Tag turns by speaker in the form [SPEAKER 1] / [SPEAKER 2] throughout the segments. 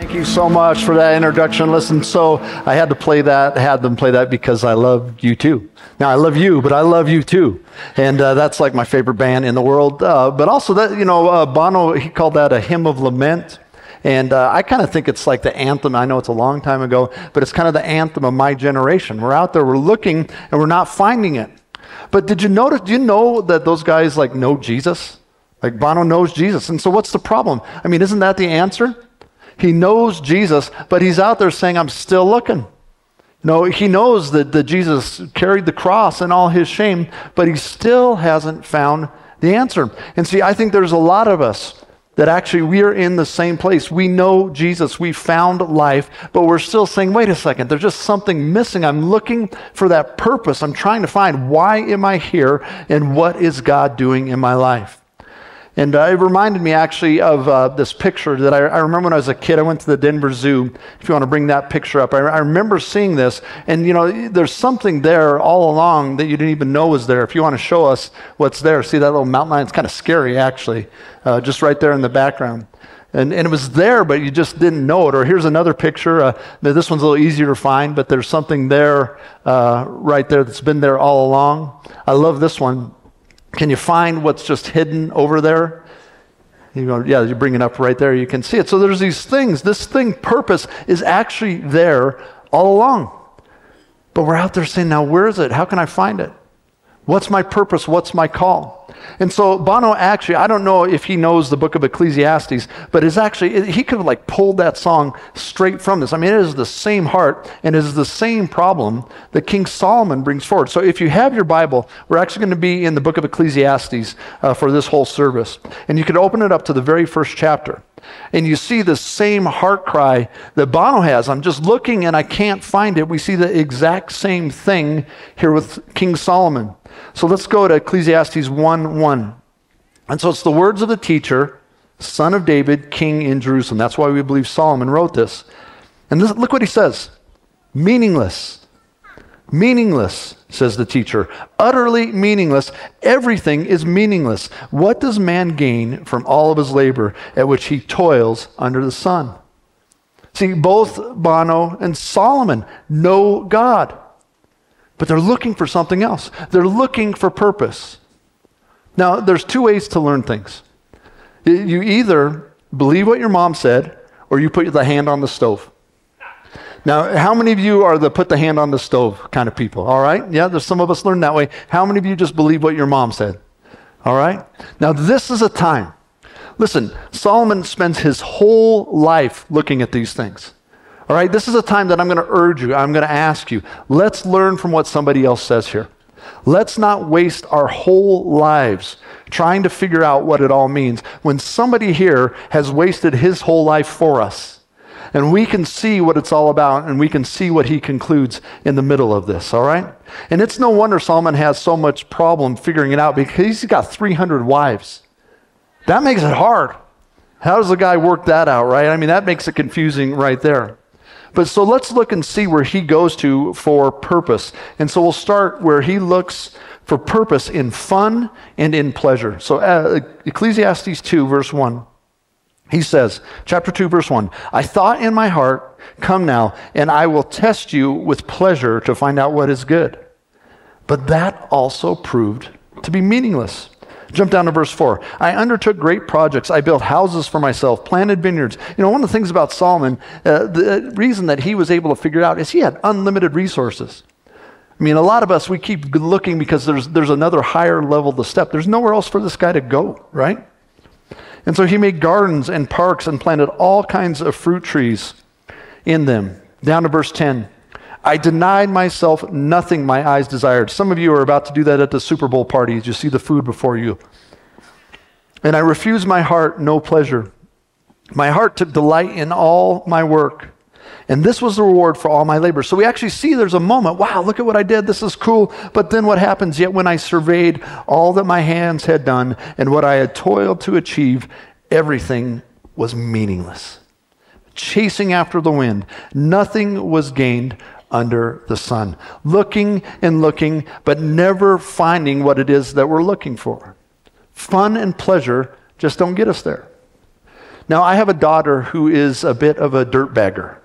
[SPEAKER 1] Thank you so much for that introduction. Listen, so I had to play that, had them play that because I love you too. Now I love you, but I love U2, and uh, that's like my favorite band in the world. Uh, but also that you know, uh, Bono he called that a hymn of lament. And uh, I kind of think it's like the anthem. I know it's a long time ago, but it's kind of the anthem of my generation. We're out there, we're looking, and we're not finding it. But did you notice? Do you know that those guys like know Jesus? Like Bono knows Jesus. And so what's the problem? I mean, isn't that the answer? He knows Jesus, but he's out there saying, I'm still looking. No, he knows that, that Jesus carried the cross and all his shame, but he still hasn't found the answer. And see, I think there's a lot of us that actually we are in the same place. We know Jesus, we found life, but we're still saying, wait a second, there's just something missing. I'm looking for that purpose. I'm trying to find why am I here and what is God doing in my life. And uh, it reminded me actually of uh, this picture that I, I, remember when I was a kid. I went to the Denver Zoo. If you want to bring that picture up, I, I, remember seeing this. And you know, there's something there all along that you didn't even know was there. If you want to show us what's there, see that little mountain lion? It's kind of scary, actually, uh, just right there in the background. And, and it was there, but you just didn't know it. Or here's another picture. Uh, this one's a little easier to find, but there's something there uh, right there that's been there all along. I love this one. Can you find what's just hidden over there? You go, yeah, you bring it up right there. You can see it. So there's these things. This thing, purpose, is actually there all along. But we're out there saying, now where is it? How can I find it? What's my purpose? What's my call? And so Bono actually, I don't know if he knows the book of Ecclesiastes, but is actually, he could have like pulled that song straight from this. I mean, it is the same heart and it is the same problem that King Solomon brings forward. So if you have your Bible, we're actually going to be in the book of Ecclesiastes uh, for this whole service. And you can open it up to the very first chapter. And you see the same heart cry that Bono has. I'm just looking and I can't find it. We see the exact same thing here with King Solomon. So let's go to Ecclesiastes 1 1. And so it's the words of the teacher, son of David, king in Jerusalem. That's why we believe Solomon wrote this. And this, look what he says meaningless. Meaningless, says the teacher. Utterly meaningless. Everything is meaningless. What does man gain from all of his labor at which he toils under the sun? See, both Bono and Solomon know God. But they're looking for something else. They're looking for purpose. Now, there's two ways to learn things. You either believe what your mom said, or you put the hand on the stove. Now, how many of you are the put the hand on the stove kind of people? All right? Yeah, there's some of us learned that way. How many of you just believe what your mom said? All right? Now, this is a time. Listen, Solomon spends his whole life looking at these things. All right, this is a time that I'm going to urge you, I'm going to ask you, let's learn from what somebody else says here. Let's not waste our whole lives trying to figure out what it all means when somebody here has wasted his whole life for us. And we can see what it's all about and we can see what he concludes in the middle of this, all right? And it's no wonder Solomon has so much problem figuring it out because he's got 300 wives. That makes it hard. How does a guy work that out, right? I mean, that makes it confusing right there. But so let's look and see where he goes to for purpose. And so we'll start where he looks for purpose in fun and in pleasure. So uh, Ecclesiastes 2, verse 1. He says, chapter 2, verse 1 I thought in my heart, come now, and I will test you with pleasure to find out what is good. But that also proved to be meaningless. Jump down to verse 4. I undertook great projects. I built houses for myself, planted vineyards. You know, one of the things about Solomon, uh, the reason that he was able to figure it out is he had unlimited resources. I mean, a lot of us, we keep looking because there's, there's another higher level to step. There's nowhere else for this guy to go, right? And so he made gardens and parks and planted all kinds of fruit trees in them. Down to verse 10. I denied myself nothing my eyes desired. Some of you are about to do that at the Super Bowl parties. You see the food before you. And I refused my heart no pleasure. My heart took delight in all my work. And this was the reward for all my labor. So we actually see there's a moment, wow, look at what I did. This is cool. But then what happens? Yet when I surveyed all that my hands had done and what I had toiled to achieve, everything was meaningless. Chasing after the wind, nothing was gained under the sun. Looking and looking, but never finding what it is that we're looking for. Fun and pleasure just don't get us there. Now, I have a daughter who is a bit of a dirtbagger.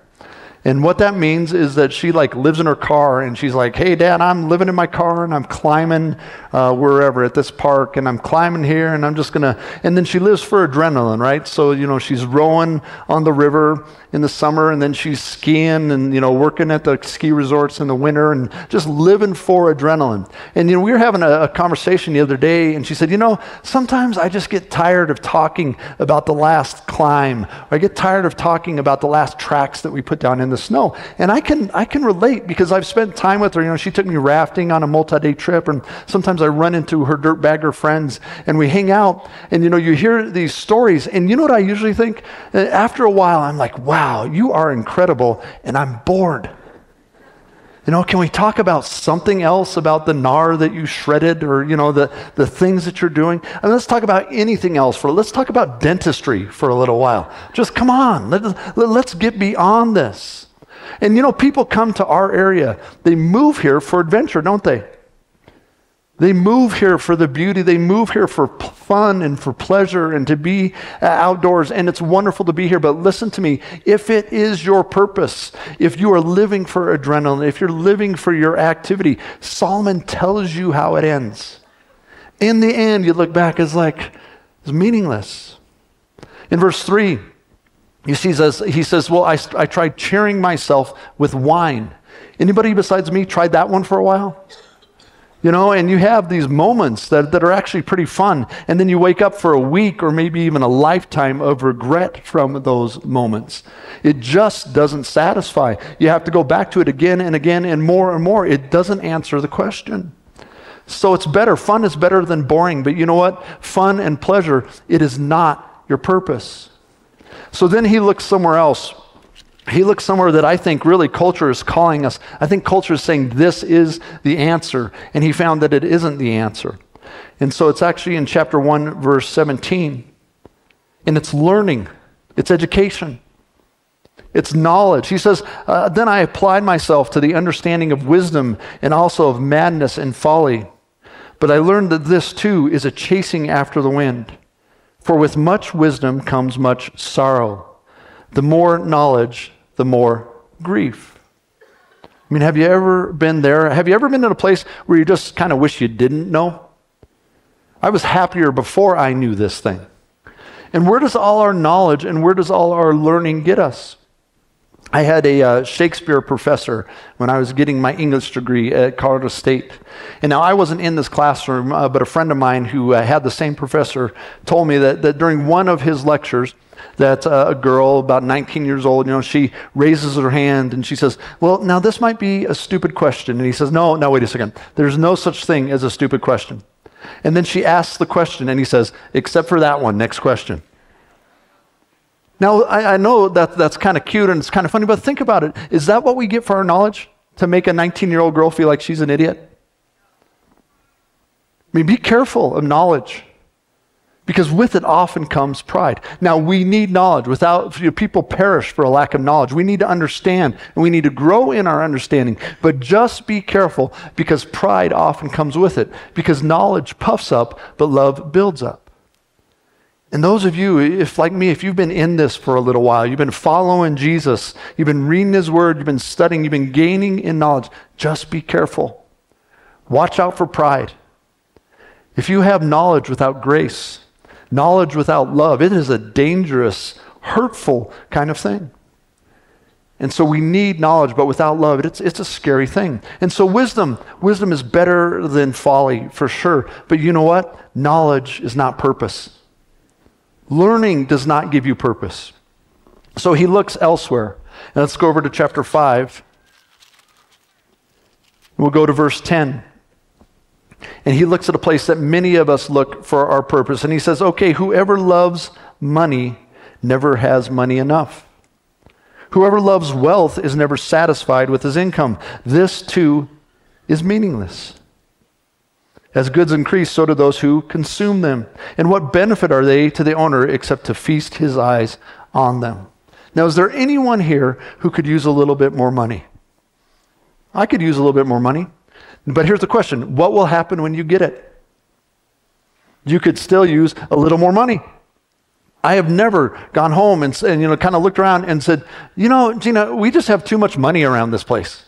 [SPEAKER 1] And what that means is that she like lives in her car and she's like, "Hey, Dad, I'm living in my car and I'm climbing uh, wherever at this park and I'm climbing here and I'm just gonna." And then she lives for adrenaline, right? So you know she's rowing on the river in the summer and then she's skiing and you know working at the ski resorts in the winter and just living for adrenaline. And you know we were having a, a conversation the other day and she said, "You know, sometimes I just get tired of talking about the last climb. Or I get tired of talking about the last tracks that we put down in the the snow. And I can, I can relate because I've spent time with her. You know, she took me rafting on a multi day trip, and sometimes I run into her dirtbagger friends and we hang out. And, you know, you hear these stories, and you know what I usually think? Uh, after a while, I'm like, wow, you are incredible, and I'm bored. You know, can we talk about something else about the gnar that you shredded or, you know, the, the things that you're doing? And let's talk about anything else for, let's talk about dentistry for a little while. Just come on, let, let, let's get beyond this. And you know, people come to our area, they move here for adventure, don't they? They move here for the beauty. They move here for fun and for pleasure and to be uh, outdoors. And it's wonderful to be here. But listen to me if it is your purpose, if you are living for adrenaline, if you're living for your activity, Solomon tells you how it ends. In the end, you look back, it's like, it's meaningless. In verse 3, he says, he says Well, I, I tried cheering myself with wine. Anybody besides me tried that one for a while? You know, and you have these moments that, that are actually pretty fun. And then you wake up for a week or maybe even a lifetime of regret from those moments. It just doesn't satisfy. You have to go back to it again and again and more and more. It doesn't answer the question. So it's better. Fun is better than boring. But you know what? Fun and pleasure, it is not your purpose. So then he looks somewhere else. He looks somewhere that I think really culture is calling us. I think culture is saying this is the answer. And he found that it isn't the answer. And so it's actually in chapter 1, verse 17. And it's learning, it's education, it's knowledge. He says, uh, Then I applied myself to the understanding of wisdom and also of madness and folly. But I learned that this too is a chasing after the wind. For with much wisdom comes much sorrow. The more knowledge, the more grief. I mean, have you ever been there? Have you ever been in a place where you just kind of wish you didn't know? I was happier before I knew this thing. And where does all our knowledge and where does all our learning get us? I had a uh, Shakespeare professor when I was getting my English degree at Colorado State. And now I wasn't in this classroom, uh, but a friend of mine who uh, had the same professor told me that, that during one of his lectures, that uh, a girl about 19 years old, you know, she raises her hand and she says, Well, now this might be a stupid question. And he says, No, no, wait a second. There's no such thing as a stupid question. And then she asks the question and he says, Except for that one, next question. Now, I, I know that that's kind of cute and it's kind of funny, but think about it. Is that what we get for our knowledge? To make a 19 year old girl feel like she's an idiot? I mean, be careful of knowledge because with it often comes pride. Now, we need knowledge. Without you know, people perish for a lack of knowledge. We need to understand and we need to grow in our understanding. But just be careful because pride often comes with it because knowledge puffs up, but love builds up. And those of you, if like me, if you've been in this for a little while, you've been following Jesus, you've been reading his word, you've been studying, you've been gaining in knowledge, just be careful. Watch out for pride. If you have knowledge without grace, knowledge without love, it is a dangerous, hurtful kind of thing. And so we need knowledge, but without love, it's, it's a scary thing. And so wisdom, wisdom is better than folly for sure. But you know what? Knowledge is not purpose. Learning does not give you purpose. So he looks elsewhere. And let's go over to chapter 5. We'll go to verse 10. And he looks at a place that many of us look for our purpose. And he says, okay, whoever loves money never has money enough. Whoever loves wealth is never satisfied with his income. This too is meaningless. As goods increase, so do those who consume them. And what benefit are they to the owner except to feast his eyes on them? Now, is there anyone here who could use a little bit more money? I could use a little bit more money. But here's the question what will happen when you get it? You could still use a little more money. I have never gone home and, and you know kind of looked around and said, you know, Gina, we just have too much money around this place.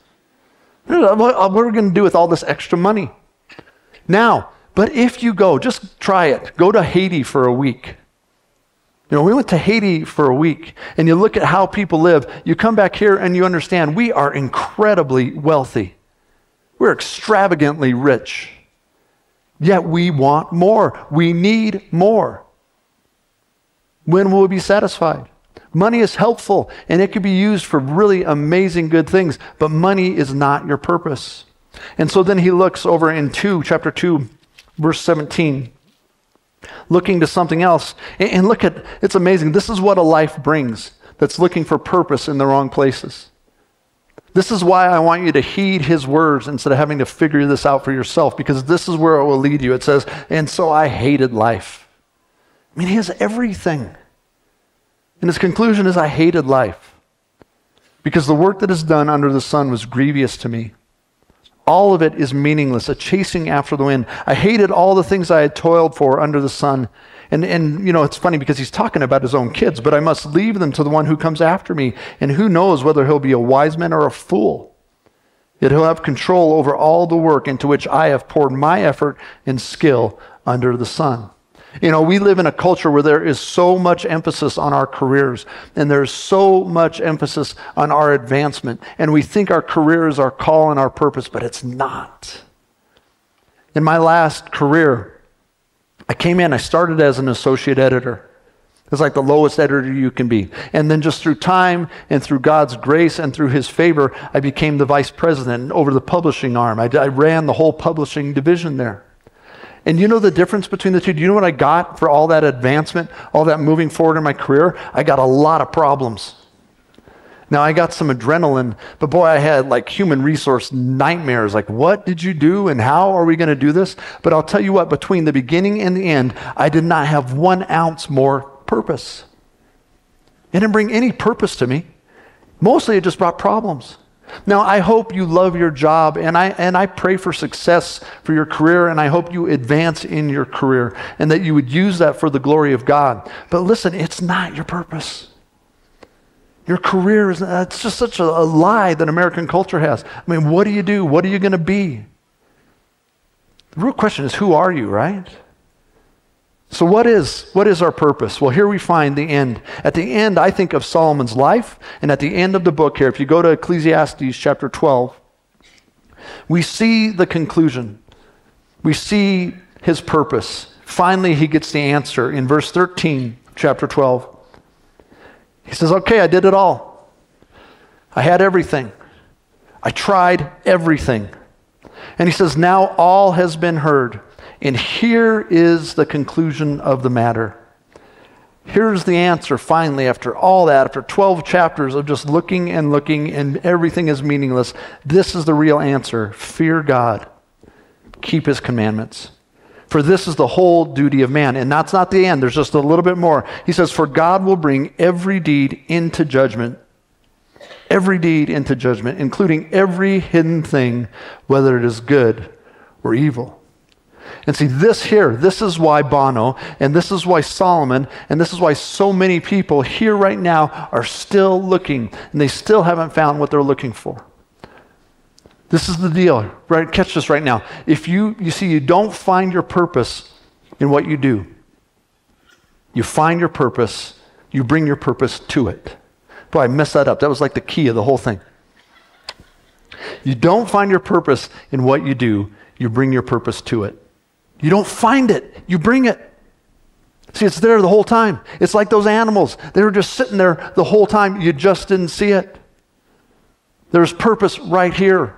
[SPEAKER 1] What are we going to do with all this extra money? Now, but if you go, just try it. Go to Haiti for a week. You know, we went to Haiti for a week and you look at how people live. You come back here and you understand we are incredibly wealthy. We're extravagantly rich. Yet we want more. We need more. When will we be satisfied? Money is helpful and it can be used for really amazing good things, but money is not your purpose. And so then he looks over in 2, chapter 2, verse 17, looking to something else. And look at, it's amazing. This is what a life brings that's looking for purpose in the wrong places. This is why I want you to heed his words instead of having to figure this out for yourself, because this is where it will lead you. It says, And so I hated life. I mean, he has everything. And his conclusion is, I hated life because the work that is done under the sun was grievous to me. All of it is meaningless, a chasing after the wind. I hated all the things I had toiled for under the sun. And, and, you know, it's funny because he's talking about his own kids, but I must leave them to the one who comes after me. And who knows whether he'll be a wise man or a fool. Yet he'll have control over all the work into which I have poured my effort and skill under the sun. You know, we live in a culture where there is so much emphasis on our careers and there's so much emphasis on our advancement. And we think our career is our call and our purpose, but it's not. In my last career, I came in, I started as an associate editor. It's like the lowest editor you can be. And then just through time and through God's grace and through his favor, I became the vice president over the publishing arm. I, I ran the whole publishing division there. And you know the difference between the two? Do you know what I got for all that advancement, all that moving forward in my career? I got a lot of problems. Now, I got some adrenaline, but boy, I had like human resource nightmares. Like, what did you do and how are we going to do this? But I'll tell you what, between the beginning and the end, I did not have one ounce more purpose. It didn't bring any purpose to me. Mostly, it just brought problems. Now, I hope you love your job, and I, and I pray for success for your career, and I hope you advance in your career, and that you would use that for the glory of God. But listen, it's not your purpose. Your career is it's just such a, a lie that American culture has. I mean, what do you do? What are you going to be? The real question is, who are you, right? So, what is, what is our purpose? Well, here we find the end. At the end, I think of Solomon's life, and at the end of the book here, if you go to Ecclesiastes chapter 12, we see the conclusion. We see his purpose. Finally, he gets the answer in verse 13, chapter 12. He says, Okay, I did it all. I had everything. I tried everything. And he says, Now all has been heard. And here is the conclusion of the matter. Here's the answer finally, after all that, after 12 chapters of just looking and looking and everything is meaningless. This is the real answer fear God, keep his commandments. For this is the whole duty of man. And that's not the end, there's just a little bit more. He says, For God will bring every deed into judgment. Every deed into judgment, including every hidden thing, whether it is good or evil. And see, this here, this is why Bono, and this is why Solomon, and this is why so many people here right now are still looking, and they still haven't found what they're looking for. This is the deal, right? Catch this right now. If you, you see, you don't find your purpose in what you do, you find your purpose, you bring your purpose to it. Boy, I messed that up. That was like the key of the whole thing. You don't find your purpose in what you do, you bring your purpose to it. You don't find it, you bring it. See, it's there the whole time. It's like those animals. They were just sitting there the whole time. You just didn't see it. There's purpose right here.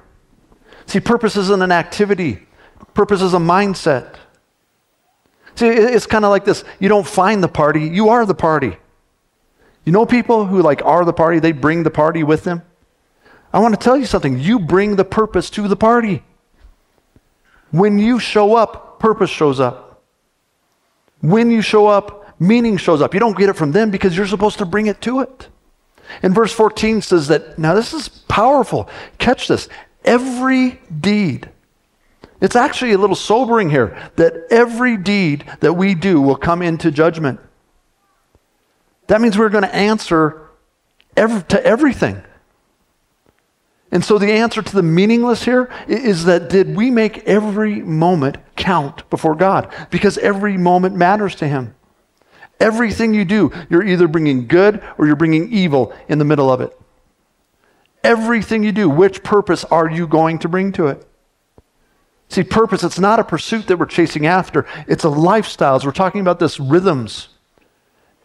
[SPEAKER 1] See, purpose isn't an activity, purpose is a mindset. See, it's kind of like this you don't find the party, you are the party. You know people who like are the party, they bring the party with them. I want to tell you something. You bring the purpose to the party. When you show up, purpose shows up. When you show up, meaning shows up. You don't get it from them because you're supposed to bring it to it. And verse 14 says that, now this is powerful. Catch this. Every deed, it's actually a little sobering here, that every deed that we do will come into judgment. That means we're going to answer every, to everything. And so the answer to the meaningless here is that did we make every moment count before God? Because every moment matters to Him. Everything you do, you're either bringing good or you're bringing evil in the middle of it. Everything you do, which purpose are you going to bring to it? See, purpose, it's not a pursuit that we're chasing after, it's a lifestyle. As we're talking about this rhythms.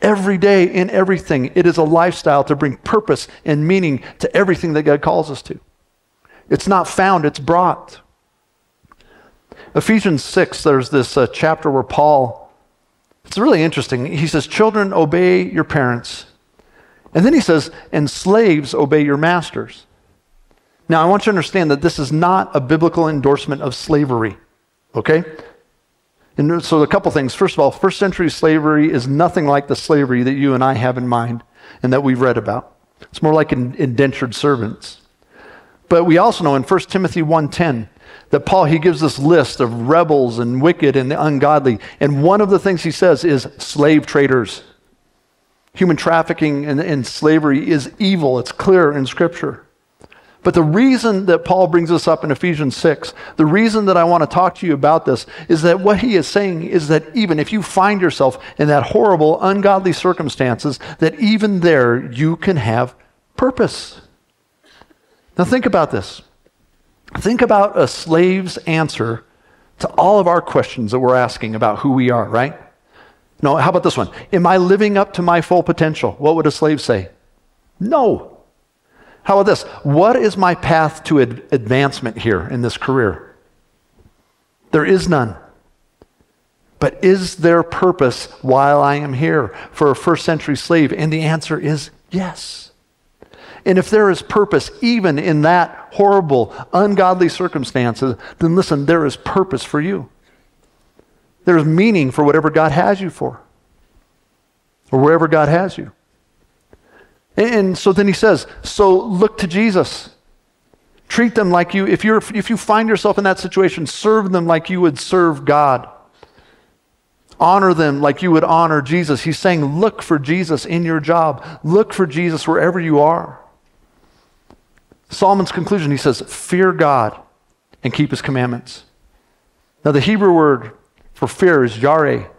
[SPEAKER 1] Every day in everything, it is a lifestyle to bring purpose and meaning to everything that God calls us to. It's not found, it's brought. Ephesians 6, there's this uh, chapter where Paul, it's really interesting. He says, Children, obey your parents. And then he says, And slaves, obey your masters. Now, I want you to understand that this is not a biblical endorsement of slavery, okay? And so, a couple things. First of all, first century slavery is nothing like the slavery that you and I have in mind and that we've read about. It's more like indentured servants. But we also know in 1 Timothy 1:10 that Paul he gives this list of rebels and wicked and ungodly, and one of the things he says is slave traders. Human trafficking and, and slavery is evil. It's clear in Scripture. But the reason that Paul brings this up in Ephesians 6, the reason that I want to talk to you about this is that what he is saying is that even if you find yourself in that horrible, ungodly circumstances, that even there you can have purpose. Now think about this. Think about a slave's answer to all of our questions that we're asking about who we are, right? No, how about this one? Am I living up to my full potential? What would a slave say? No. How about this? What is my path to ad- advancement here in this career? There is none. But is there purpose while I am here for a first century slave? And the answer is yes. And if there is purpose even in that horrible, ungodly circumstances, then listen, there is purpose for you. There is meaning for whatever God has you for, or wherever God has you. And so then he says, so look to Jesus. Treat them like you, if, you're, if you find yourself in that situation, serve them like you would serve God. Honor them like you would honor Jesus. He's saying, look for Jesus in your job. Look for Jesus wherever you are. Solomon's conclusion, he says, fear God and keep his commandments. Now, the Hebrew word for fear is yare.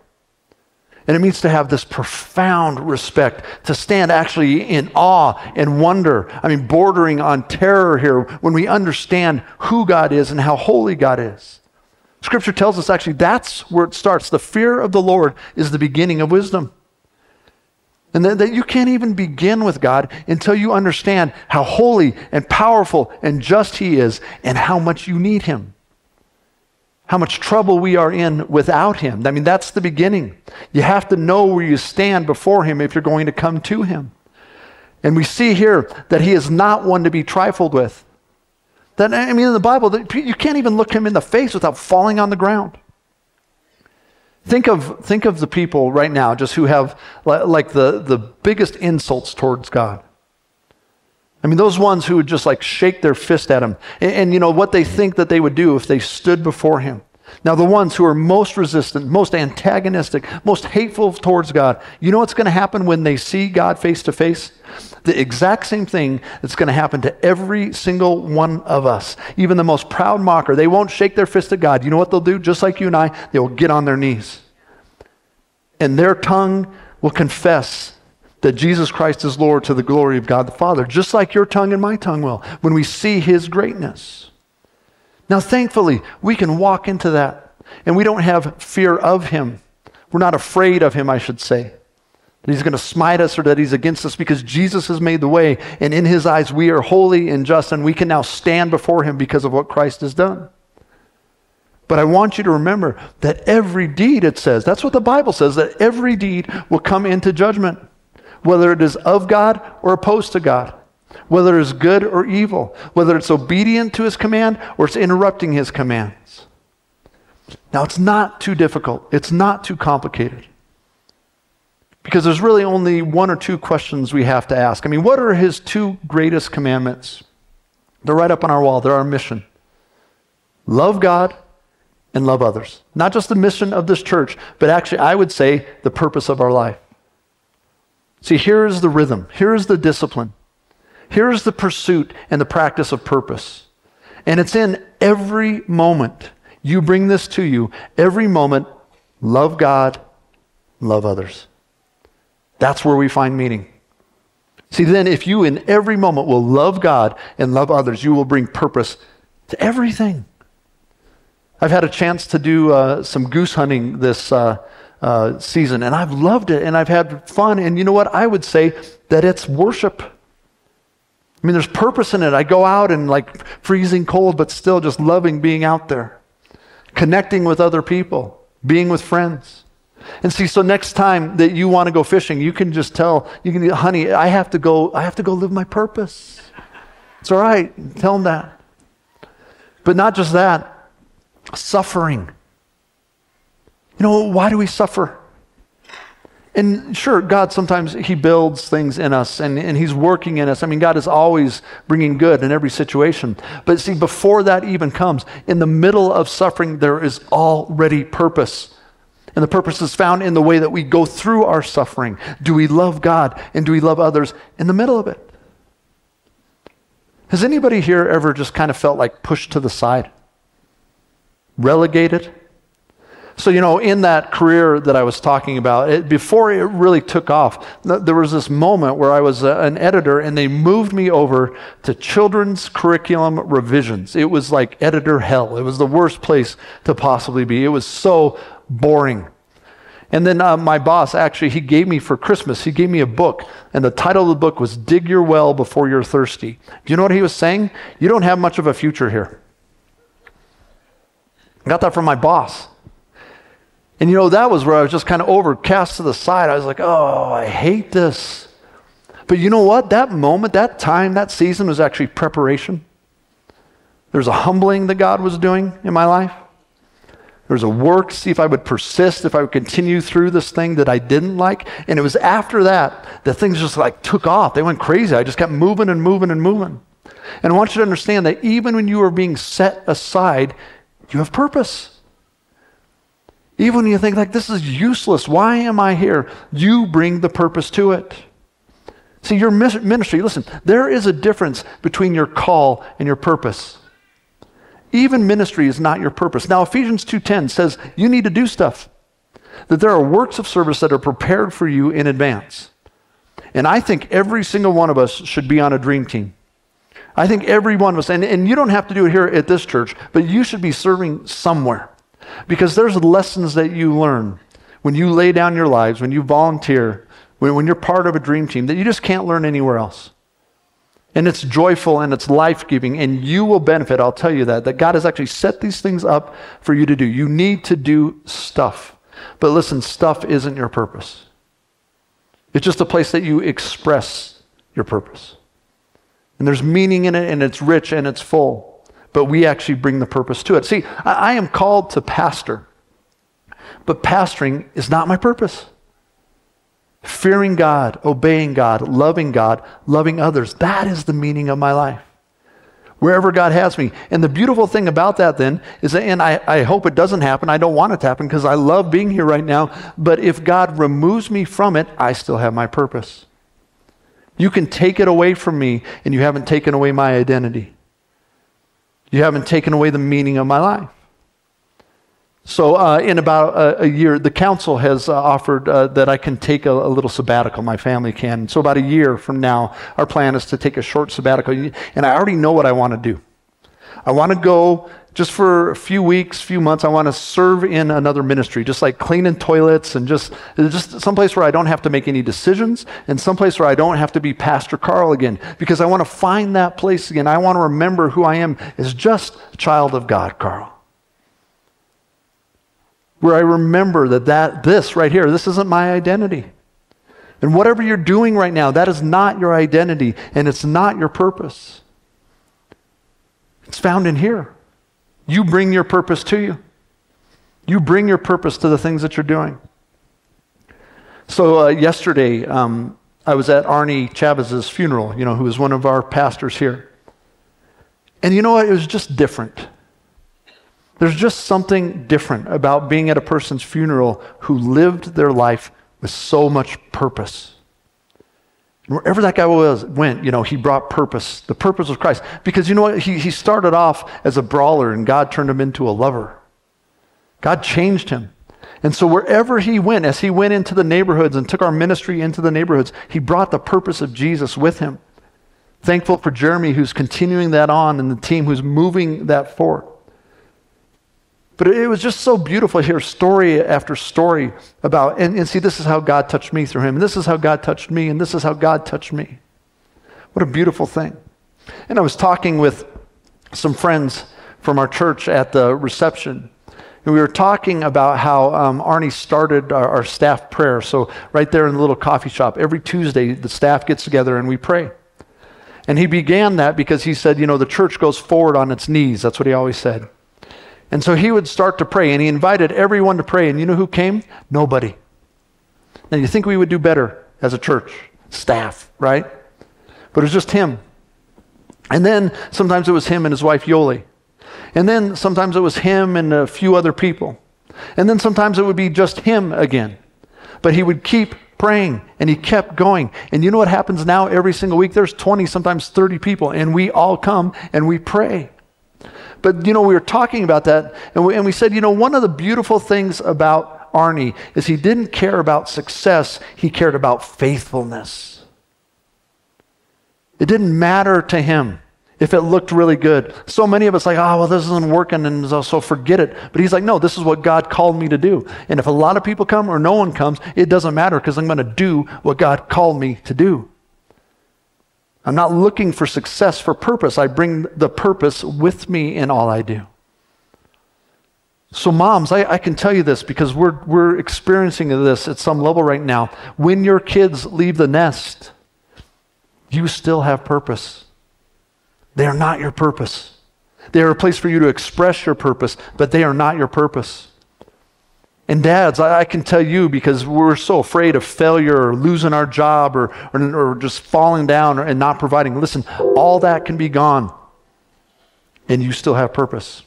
[SPEAKER 1] And it means to have this profound respect, to stand actually in awe and wonder. I mean, bordering on terror here when we understand who God is and how holy God is. Scripture tells us actually that's where it starts. The fear of the Lord is the beginning of wisdom. And that, that you can't even begin with God until you understand how holy and powerful and just He is and how much you need Him how much trouble we are in without Him. I mean, that's the beginning. You have to know where you stand before Him if you're going to come to Him. And we see here that He is not one to be trifled with. That, I mean, in the Bible, you can't even look Him in the face without falling on the ground. Think of, think of the people right now just who have like the, the biggest insults towards God. I mean, those ones who would just like shake their fist at him. And, and, you know, what they think that they would do if they stood before him. Now, the ones who are most resistant, most antagonistic, most hateful towards God, you know what's going to happen when they see God face to face? The exact same thing that's going to happen to every single one of us. Even the most proud mocker, they won't shake their fist at God. You know what they'll do? Just like you and I, they will get on their knees. And their tongue will confess that Jesus Christ is Lord to the glory of God the Father, just like your tongue and my tongue will when we see his greatness. Now, thankfully, we can walk into that and we don't have fear of him. We're not afraid of him, I should say. That he's going to smite us or that he's against us because Jesus has made the way, and in his eyes we are holy and just, and we can now stand before him because of what Christ has done. But I want you to remember that every deed, it says, that's what the Bible says, that every deed will come into judgment. Whether it is of God or opposed to God, whether it is good or evil, whether it's obedient to his command or it's interrupting his commands. Now, it's not too difficult, it's not too complicated. Because there's really only one or two questions we have to ask. I mean, what are his two greatest commandments? They're right up on our wall, they're our mission. Love God and love others. Not just the mission of this church, but actually, I would say, the purpose of our life. See, here is the rhythm, here is the discipline, here is the pursuit and the practice of purpose. And it's in every moment. You bring this to you. Every moment, love God, love others. That's where we find meaning. See, then, if you in every moment will love God and love others, you will bring purpose to everything. I've had a chance to do uh, some goose hunting this uh, uh, season, and I've loved it and I've had fun. And you know what? I would say that it's worship. I mean, there's purpose in it. I go out and like freezing cold, but still just loving being out there, connecting with other people, being with friends. And see, so next time that you want to go fishing, you can just tell, you can, honey, I have to go, I have to go live my purpose. It's all right. Tell them that. But not just that, suffering. You know, why do we suffer? And sure, God sometimes He builds things in us and, and He's working in us. I mean, God is always bringing good in every situation. But see, before that even comes, in the middle of suffering, there is already purpose. And the purpose is found in the way that we go through our suffering. Do we love God and do we love others in the middle of it? Has anybody here ever just kind of felt like pushed to the side? Relegated? So, you know, in that career that I was talking about, it, before it really took off, there was this moment where I was a, an editor and they moved me over to children's curriculum revisions. It was like editor hell. It was the worst place to possibly be. It was so boring. And then uh, my boss actually, he gave me for Christmas, he gave me a book. And the title of the book was Dig Your Well Before You're Thirsty. Do you know what he was saying? You don't have much of a future here. I got that from my boss. And you know, that was where I was just kind of overcast to the side. I was like, oh, I hate this. But you know what? That moment, that time, that season was actually preparation. There's a humbling that God was doing in my life. There was a work, see if I would persist, if I would continue through this thing that I didn't like. And it was after that that things just like took off. They went crazy. I just kept moving and moving and moving. And I want you to understand that even when you are being set aside, you have purpose. Even when you think, like, this is useless, why am I here? You bring the purpose to it. See, your ministry, listen, there is a difference between your call and your purpose. Even ministry is not your purpose. Now, Ephesians 2:10 says you need to do stuff. That there are works of service that are prepared for you in advance. And I think every single one of us should be on a dream team. I think every one of us, and, and you don't have to do it here at this church, but you should be serving somewhere. Because there's lessons that you learn when you lay down your lives, when you volunteer, when, when you're part of a dream team that you just can't learn anywhere else. And it's joyful and it's life giving, and you will benefit. I'll tell you that. That God has actually set these things up for you to do. You need to do stuff. But listen, stuff isn't your purpose, it's just a place that you express your purpose. And there's meaning in it, and it's rich and it's full but we actually bring the purpose to it. See, I, I am called to pastor, but pastoring is not my purpose. Fearing God, obeying God, loving God, loving others, that is the meaning of my life. Wherever God has me. And the beautiful thing about that then is that, and I, I hope it doesn't happen, I don't want it to happen because I love being here right now, but if God removes me from it, I still have my purpose. You can take it away from me, and you haven't taken away my identity. You haven't taken away the meaning of my life. So, uh, in about a, a, year, the council has uh, offered uh, that I can take a, a, little sabbatical. My family can. So, about a year from now, our plan is to take a short sabbatical. And I already know what I want to do. I want to go just for a few weeks, few months, I want to serve in another ministry, just like cleaning toilets and just, just someplace where I don't have to make any decisions and someplace where I don't have to be Pastor Carl again because I want to find that place again. I want to remember who I am as just a child of God, Carl. Where I remember that, that this right here, this isn't my identity. And whatever you're doing right now, that is not your identity and it's not your purpose. It's found in here. You bring your purpose to you. You bring your purpose to the things that you're doing. So, uh, yesterday, um, I was at Arnie Chavez's funeral, you know, who was one of our pastors here. And you know what? It was just different. There's just something different about being at a person's funeral who lived their life with so much purpose. Wherever that guy was, went, you know, he brought purpose. The purpose of Christ. Because you know what? He, he started off as a brawler and God turned him into a lover. God changed him. And so wherever he went, as he went into the neighborhoods and took our ministry into the neighborhoods, he brought the purpose of Jesus with him. Thankful for Jeremy, who's continuing that on, and the team who's moving that forward. But it was just so beautiful to hear story after story about, and, and see, this is how God touched me through him, and this is how God touched me, and this is how God touched me. What a beautiful thing. And I was talking with some friends from our church at the reception. And we were talking about how um, Arnie started our, our staff prayer. So, right there in the little coffee shop, every Tuesday, the staff gets together and we pray. And he began that because he said, you know, the church goes forward on its knees. That's what he always said. And so he would start to pray, and he invited everyone to pray. And you know who came? Nobody. Now, you think we would do better as a church, staff, right? But it was just him. And then sometimes it was him and his wife, Yoli. And then sometimes it was him and a few other people. And then sometimes it would be just him again. But he would keep praying and he kept going. And you know what happens now every single week? There's 20, sometimes 30 people, and we all come and we pray. But, you know, we were talking about that, and we, and we said, you know, one of the beautiful things about Arnie is he didn't care about success, he cared about faithfulness. It didn't matter to him if it looked really good. So many of us like, oh, well, this isn't working, and so forget it. But he's like, no, this is what God called me to do. And if a lot of people come or no one comes, it doesn't matter because I'm going to do what God called me to do. I'm not looking for success for purpose. I bring the purpose with me in all I do. So, moms, I, I, can tell you this because we're, we're experiencing this at some level right now. When your kids leave the nest, you still have purpose. They are not your purpose. They are a place for you to express your purpose, but they are not your purpose. And dads, I, I, can tell you because we're so afraid of failure or losing our job or, or, or just falling down and not providing. Listen, all that can be gone, and you still have purpose.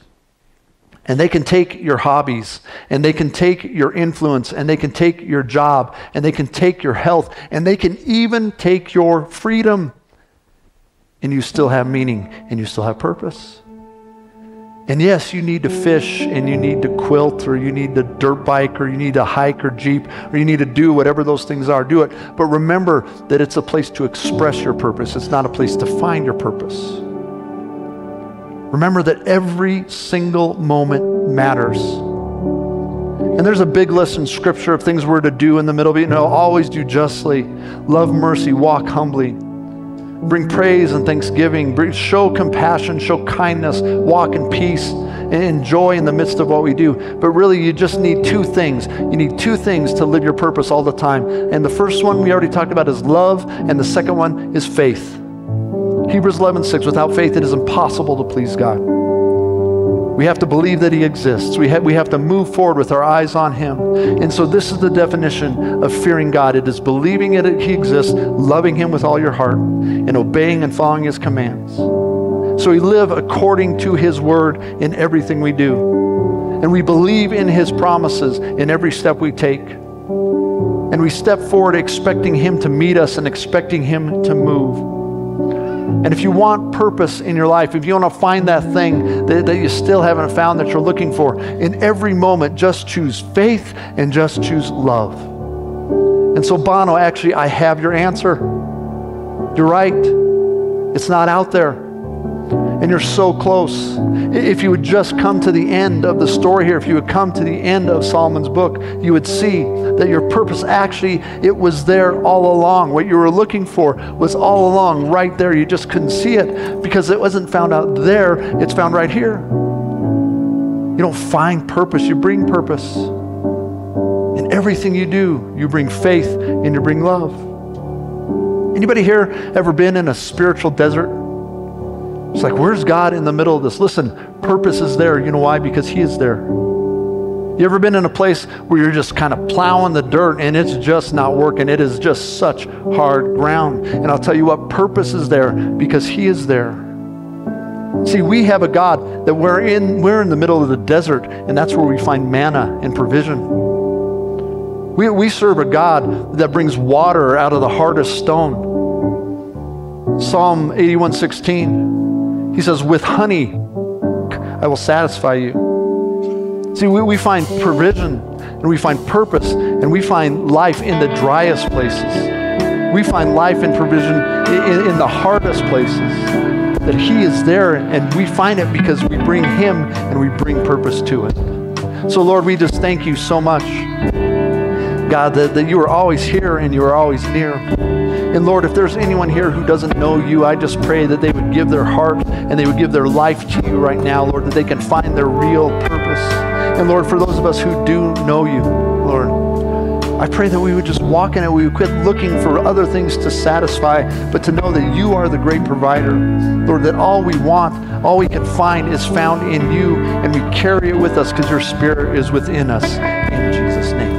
[SPEAKER 1] And they can take your hobbies, and they can take your influence, and they can take your job, and they can take your health, and they can even take your freedom. And you still have meaning, and you still have purpose. And yes, you need to fish and you need to quilt or you need to dirt bike or you need to hike or jeep or you need to do whatever those things are. Do it. But remember that it's a place to express your purpose, it's not a place to find your purpose. Remember that every single moment matters. And there's a big list in Scripture of things we're to do in the middle of it. You know, always do justly, love mercy, walk humbly bring praise and thanksgiving, show compassion, show kindness, walk in peace, and enjoy in the midst of what we do. But really, you just need two things. You need two things to live your purpose all the time. And the first one we already talked about is love, and the second one is faith. Hebrews 11 6, without faith, it is impossible to please God. We have to believe that He exists. We, ha- we have to move forward with our eyes on Him. And so, this is the definition of fearing God it is believing that He exists, loving Him with all your heart, and obeying and following His commands. So, we live according to His word in everything we do. And we believe in His promises in every step we take. And we step forward expecting Him to meet us and expecting Him to move. And if you want purpose in your life, if you want to find that thing that, that, you still haven't found that you're looking for, in every moment, just choose faith and just choose love. And so, Bono, actually, I have your answer. You're right. It's not out there and you're so close. If you would just come to the end of the story here, if you would come to the end of Solomon's book, you would see that your purpose actually it was there all along. What you were looking for was all along right there. You just couldn't see it because it wasn't found out there, it's found right here. You don't find purpose, you bring purpose. In everything you do, you bring faith and you bring love. Anybody here ever been in a spiritual desert? It's like, where's God in the middle of this? Listen, purpose is there. You know why? Because He is there. You ever been in a place where you're just kind of plowing the dirt and it's just not working? It is just such hard ground. And I'll tell you what, purpose is there because He is there. See, we have a God that we're in, we're in the middle of the desert, and that's where we find manna and provision. We, we serve a God that brings water out of the hardest stone. Psalm 81 16. He says, With honey I will satisfy you. See, we, we find provision and we find purpose and we find life in the driest places. We find life and provision in, in the hardest places. That He is there and we find it because we bring Him and we bring purpose to it. So, Lord, we just thank you so much, God, that, that you are always here and you are always near. And Lord, if there's anyone here who doesn't know you, I just pray that they would give their heart and they would give their life to you right now, Lord, that they can find their real purpose. And Lord, for those of us who do know you, Lord, I pray that we would just walk in it. We would quit looking for other things to satisfy, but to know that you are the great provider. Lord, that all we want, all we can find is found in you, and we carry it with us because your spirit is within us. In Jesus' name.